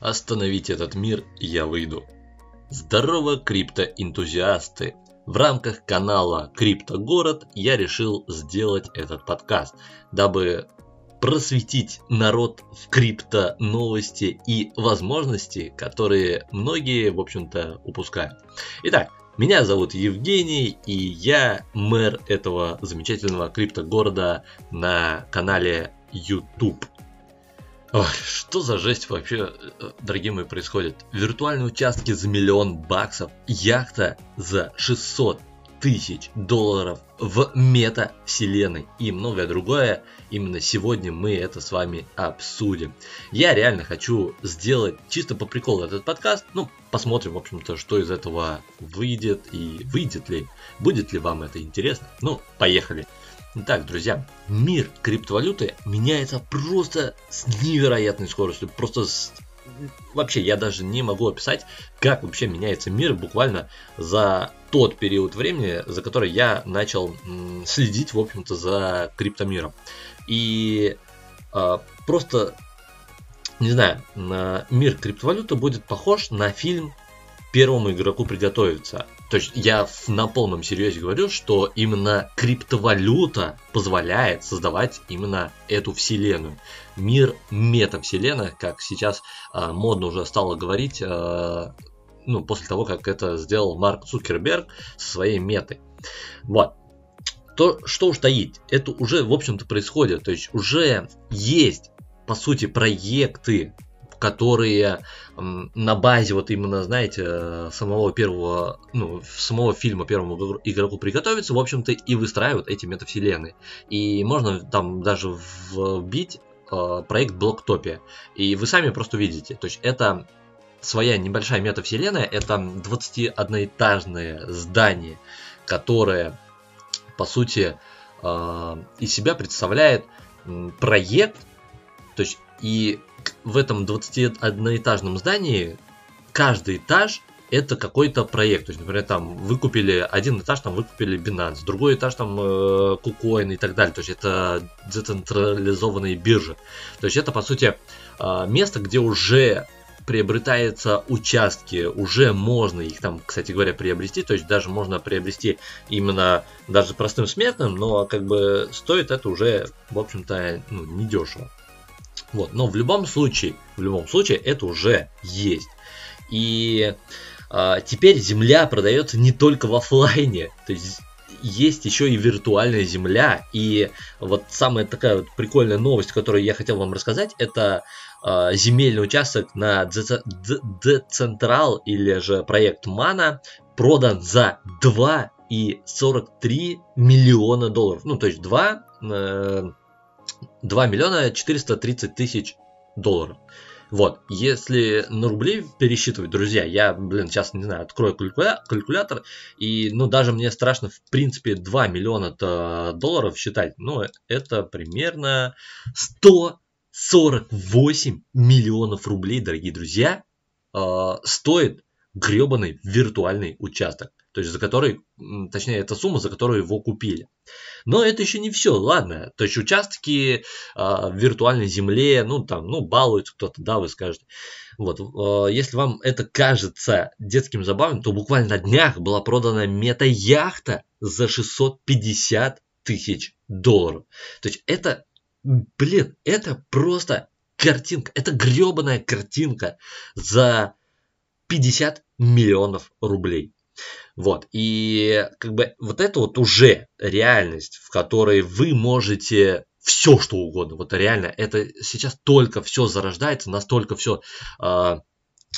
Остановить этот мир я выйду. Здорово, криптоэнтузиасты! В рамках канала Криптогород я решил сделать этот подкаст, дабы просветить народ в крипто новости и возможности, которые многие, в общем-то, упускают. Итак, меня зовут Евгений, и я мэр этого замечательного криптогорода на канале YouTube. Ой, что за жесть вообще, э, дорогие мои, происходит? Виртуальные участки за миллион баксов, яхта за 600 тысяч долларов в мета-вселенной и многое другое. Именно сегодня мы это с вами обсудим. Я реально хочу сделать чисто по приколу этот подкаст. Ну, посмотрим, в общем-то, что из этого выйдет и выйдет ли, будет ли вам это интересно. Ну, поехали. Итак, друзья, мир криптовалюты меняется просто с невероятной скоростью, просто с... Вообще, я даже не могу описать, как вообще меняется мир буквально за тот период времени, за который я начал следить, в общем-то, за криптомиром. И э, просто, не знаю, на мир криптовалюты будет похож на фильм первому игроку приготовиться. То есть я на полном серьезе говорю, что именно криптовалюта позволяет создавать именно эту вселенную. Мир метавселенная, как сейчас э, модно уже стало говорить, э, ну, после того, как это сделал Марк Цукерберг со своей метой. Вот. То, что уж таить, это уже, в общем-то, происходит. То есть уже есть, по сути, проекты, которые на базе вот именно, знаете, самого первого, ну, самого фильма первому игроку приготовиться, в общем-то, и выстраивают эти метавселенные. И можно там даже вбить э, проект Блоктопия. И вы сами просто увидите. То есть это своя небольшая метавселенная, это 21-этажное здание, которое, по сути, э, из себя представляет проект, то есть и в этом 21-этажном здании каждый этаж это какой-то проект. То есть, например, там выкупили один этаж, там выкупили Binance, другой этаж там э, KuCoin и так далее. То есть это децентрализованные биржи. То есть это по сути э, место, где уже приобретаются участки, уже можно их там, кстати говоря, приобрести, то есть даже можно приобрести именно даже простым смертным, но как бы стоит это уже, в общем-то, ну, недешево. Вот, но в любом случае, в любом случае это уже есть. И а, теперь земля продается не только в офлайне, то есть есть еще и виртуальная земля. И вот самая такая вот прикольная новость, которую я хотел вам рассказать, это э, земельный участок на Децентрал или же проект Мана продан за 2,43 миллиона долларов. Ну, то есть 2 э, 2 миллиона 430 тысяч долларов. Вот, если на рубли пересчитывать, друзья, я, блин, сейчас, не знаю, открою калькуля- калькулятор, и, ну, даже мне страшно, в принципе, 2 миллиона долларов считать, ну, это примерно 148 миллионов рублей, дорогие друзья, э, стоит гребаный виртуальный участок то есть за который, точнее, это сумма, за которую его купили. Но это еще не все, ладно, то есть участки э, в виртуальной земле, ну там, ну балуется кто-то, да, вы скажете. Вот, э, если вам это кажется детским забавным, то буквально на днях была продана мета-яхта за 650 тысяч долларов. То есть это, блин, это просто картинка, это гребаная картинка за 50 миллионов рублей. Вот. И как бы вот это вот уже реальность, в которой вы можете все что угодно. Вот реально, это сейчас только все зарождается, настолько все э, а,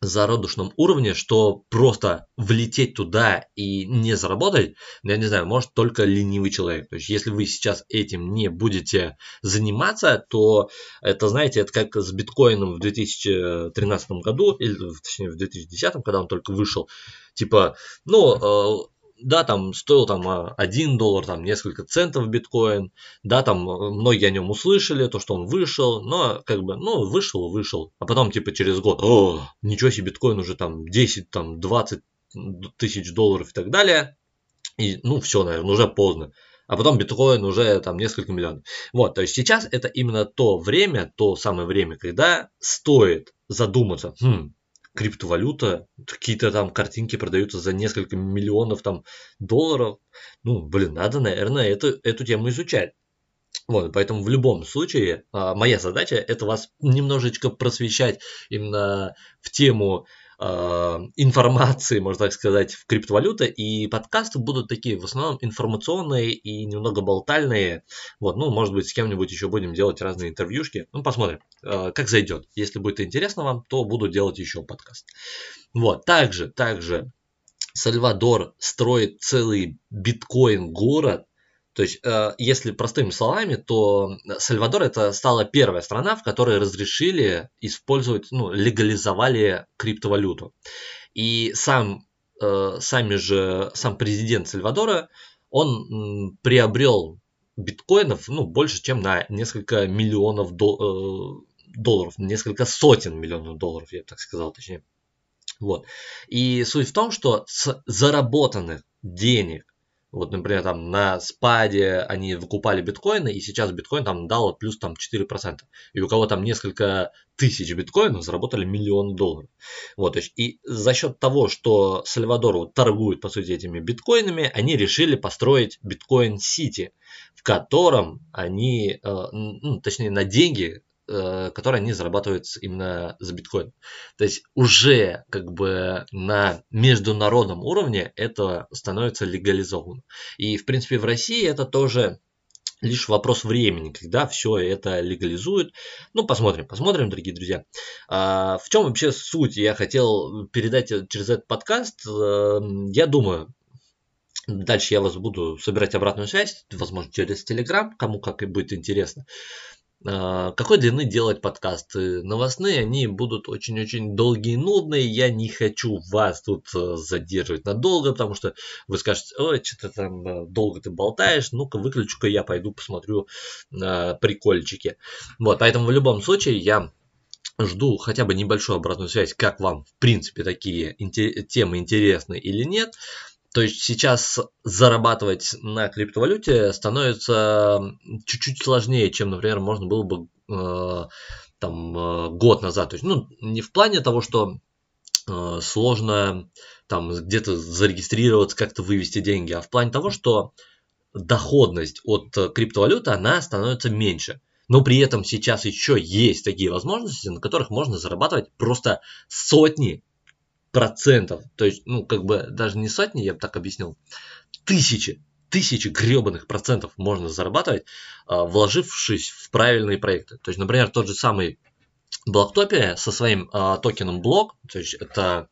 зародушном уровне, что просто влететь туда и не заработать, я не знаю, может только ленивый человек. То есть, если вы сейчас этим не будете заниматься, то это, знаете, это как с биткоином в 2013 году, или точнее в 2010, когда он только вышел. Типа, ну, э, да, там стоил там 1 доллар, там несколько центов биткоин, да, там э, многие о нем услышали, то, что он вышел, но как бы, ну, вышел, вышел, а потом типа через год, о, ничего себе, биткоин уже там 10, там 20 тысяч долларов и так далее, и, ну, все, наверное, уже поздно. а потом биткоин уже там несколько миллионов. Вот, то есть сейчас это именно то время, то самое время, когда стоит задуматься, хм, криптовалюта, какие-то там картинки продаются за несколько миллионов там долларов. Ну, блин, надо, наверное, эту, эту тему изучать. Вот, поэтому в любом случае а, моя задача это вас немножечко просвещать именно в тему информации, можно так сказать, в криптовалюте, и подкасты будут такие в основном информационные и немного болтальные. Вот, ну, может быть, с кем-нибудь еще будем делать разные интервьюшки. Ну, посмотрим, э, как зайдет. Если будет интересно вам, то буду делать еще подкаст. Вот, также, также Сальвадор строит целый биткоин-город, то есть, э, если простыми словами, то Сальвадор это стала первая страна, в которой разрешили использовать, ну, легализовали криптовалюту. И сам, э, сами же, сам президент Сальвадора, он приобрел биткоинов, ну, больше, чем на несколько миллионов э, долларов, несколько сотен миллионов долларов, я бы так сказал, точнее. Вот. И суть в том, что с заработанных денег вот, например, там на спаде они выкупали биткоины, и сейчас биткоин там дал плюс там 4%. И у кого там несколько тысяч биткоинов заработали миллион долларов. Вот, и за счет того, что Сальвадор торгует, по сути, этими биткоинами, они решили построить биткоин-сити, в котором они, э, ну, точнее, на деньги которые они зарабатывают именно за биткоин. То есть уже как бы на международном уровне это становится легализовано. И в принципе в России это тоже лишь вопрос времени, когда все это легализуют. Ну, посмотрим, посмотрим, дорогие друзья. А, в чем вообще суть? Я хотел передать через этот подкаст. Э, я думаю, Дальше я вас буду собирать обратную связь, возможно, через Telegram, кому как и будет интересно. А, какой длины делать подкасты? Новостные они будут очень-очень долгие и нудные. Я не хочу вас тут э, задерживать надолго, потому что вы скажете, ой, что-то там э, долго ты болтаешь, ну-ка выключу-ка я пойду посмотрю э, прикольчики. Вот, поэтому в любом случае я жду хотя бы небольшую обратную связь, как вам в принципе такие темы интересны или нет. То есть сейчас зарабатывать на криптовалюте становится чуть-чуть сложнее, чем, например, можно было бы э, там э, год назад. То есть, ну, не в плане того, что э, сложно там где-то зарегистрироваться, как-то вывести деньги, а в плане того, что доходность от криптовалюты, она становится меньше. Но при этом сейчас еще есть такие возможности, на которых можно зарабатывать просто сотни процентов, то есть, ну, как бы даже не сотни, я бы так объяснил, тысячи, тысячи гребаных процентов можно зарабатывать, а, вложившись в правильные проекты. То есть, например, тот же самый Блоктопия со своим э, токеном блок, то есть это,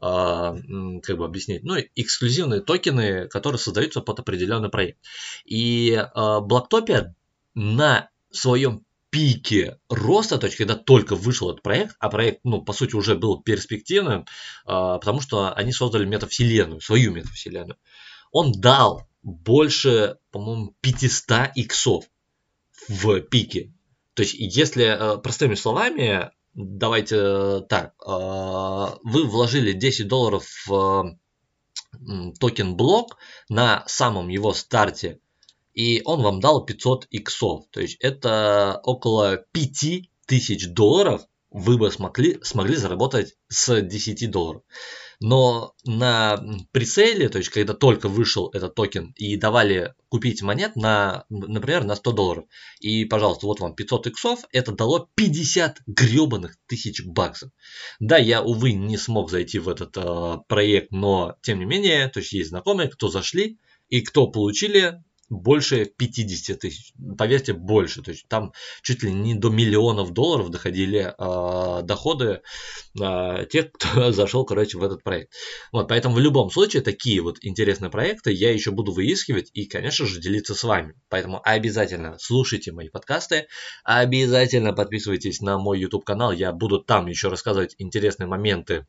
э, как бы объяснить, ну, эксклюзивные токены, которые создаются под определенный проект. И э, Блоктопия на своем пике роста, то есть когда только вышел этот проект, а проект, ну, по сути, уже был перспективным, а, потому что они создали метавселенную, свою метавселенную. Он дал больше, по-моему, 500 иксов в пике. То есть, если э, простыми словами, давайте э, так, э, вы вложили 10 долларов в токен блок на самом его старте и он вам дал 500 иксов. То есть это около 5000 долларов вы бы смогли, смогли заработать с 10 долларов. Но на пресейле, то есть когда только вышел этот токен и давали купить монет на, например, на 100 долларов, и, пожалуйста, вот вам 500 иксов, это дало 50 гребаных тысяч баксов. Да, я, увы, не смог зайти в этот э, проект, но, тем не менее, то есть есть знакомые, кто зашли и кто получили больше 50 тысяч, поверьте, больше. То есть там чуть ли не до миллионов долларов доходили э, доходы э, тех, кто зашел, короче, в этот проект. Вот, поэтому в любом случае такие вот интересные проекты я еще буду выискивать и, конечно же, делиться с вами. Поэтому обязательно слушайте мои подкасты, обязательно подписывайтесь на мой YouTube канал, я буду там еще рассказывать интересные моменты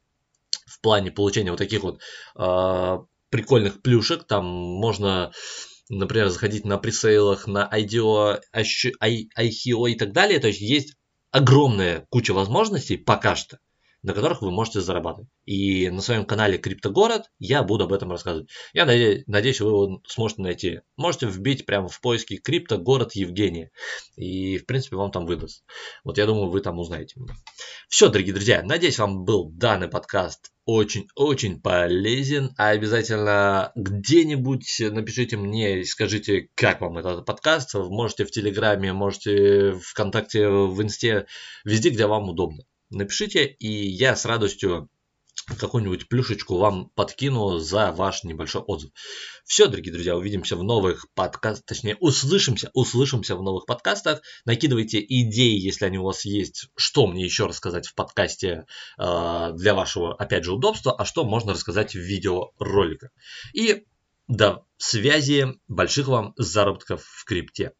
в плане получения вот таких вот э, прикольных плюшек. Там можно например, заходить на пресейлах, на IDO, ICO и так далее. То есть есть огромная куча возможностей пока что на которых вы можете зарабатывать. И на своем канале Криптогород я буду об этом рассказывать. Я надеюсь, надеюсь, вы его сможете найти. Можете вбить прямо в поиске Криптогород Евгения. И, в принципе, вам там выдаст. Вот я думаю, вы там узнаете меня. Все, дорогие друзья, надеюсь, вам был данный подкаст очень-очень полезен. А обязательно где-нибудь напишите мне и скажите, как вам этот подкаст. Можете в Телеграме, можете в ВКонтакте, в Инсте, везде, где вам удобно. Напишите, и я с радостью какую-нибудь плюшечку вам подкину за ваш небольшой отзыв. Все, дорогие друзья, увидимся в новых подкастах, точнее, услышимся, услышимся в новых подкастах. Накидывайте идеи, если они у вас есть, что мне еще рассказать в подкасте э, для вашего, опять же, удобства, а что можно рассказать в видеороликах. И до связи, больших вам заработков в крипте.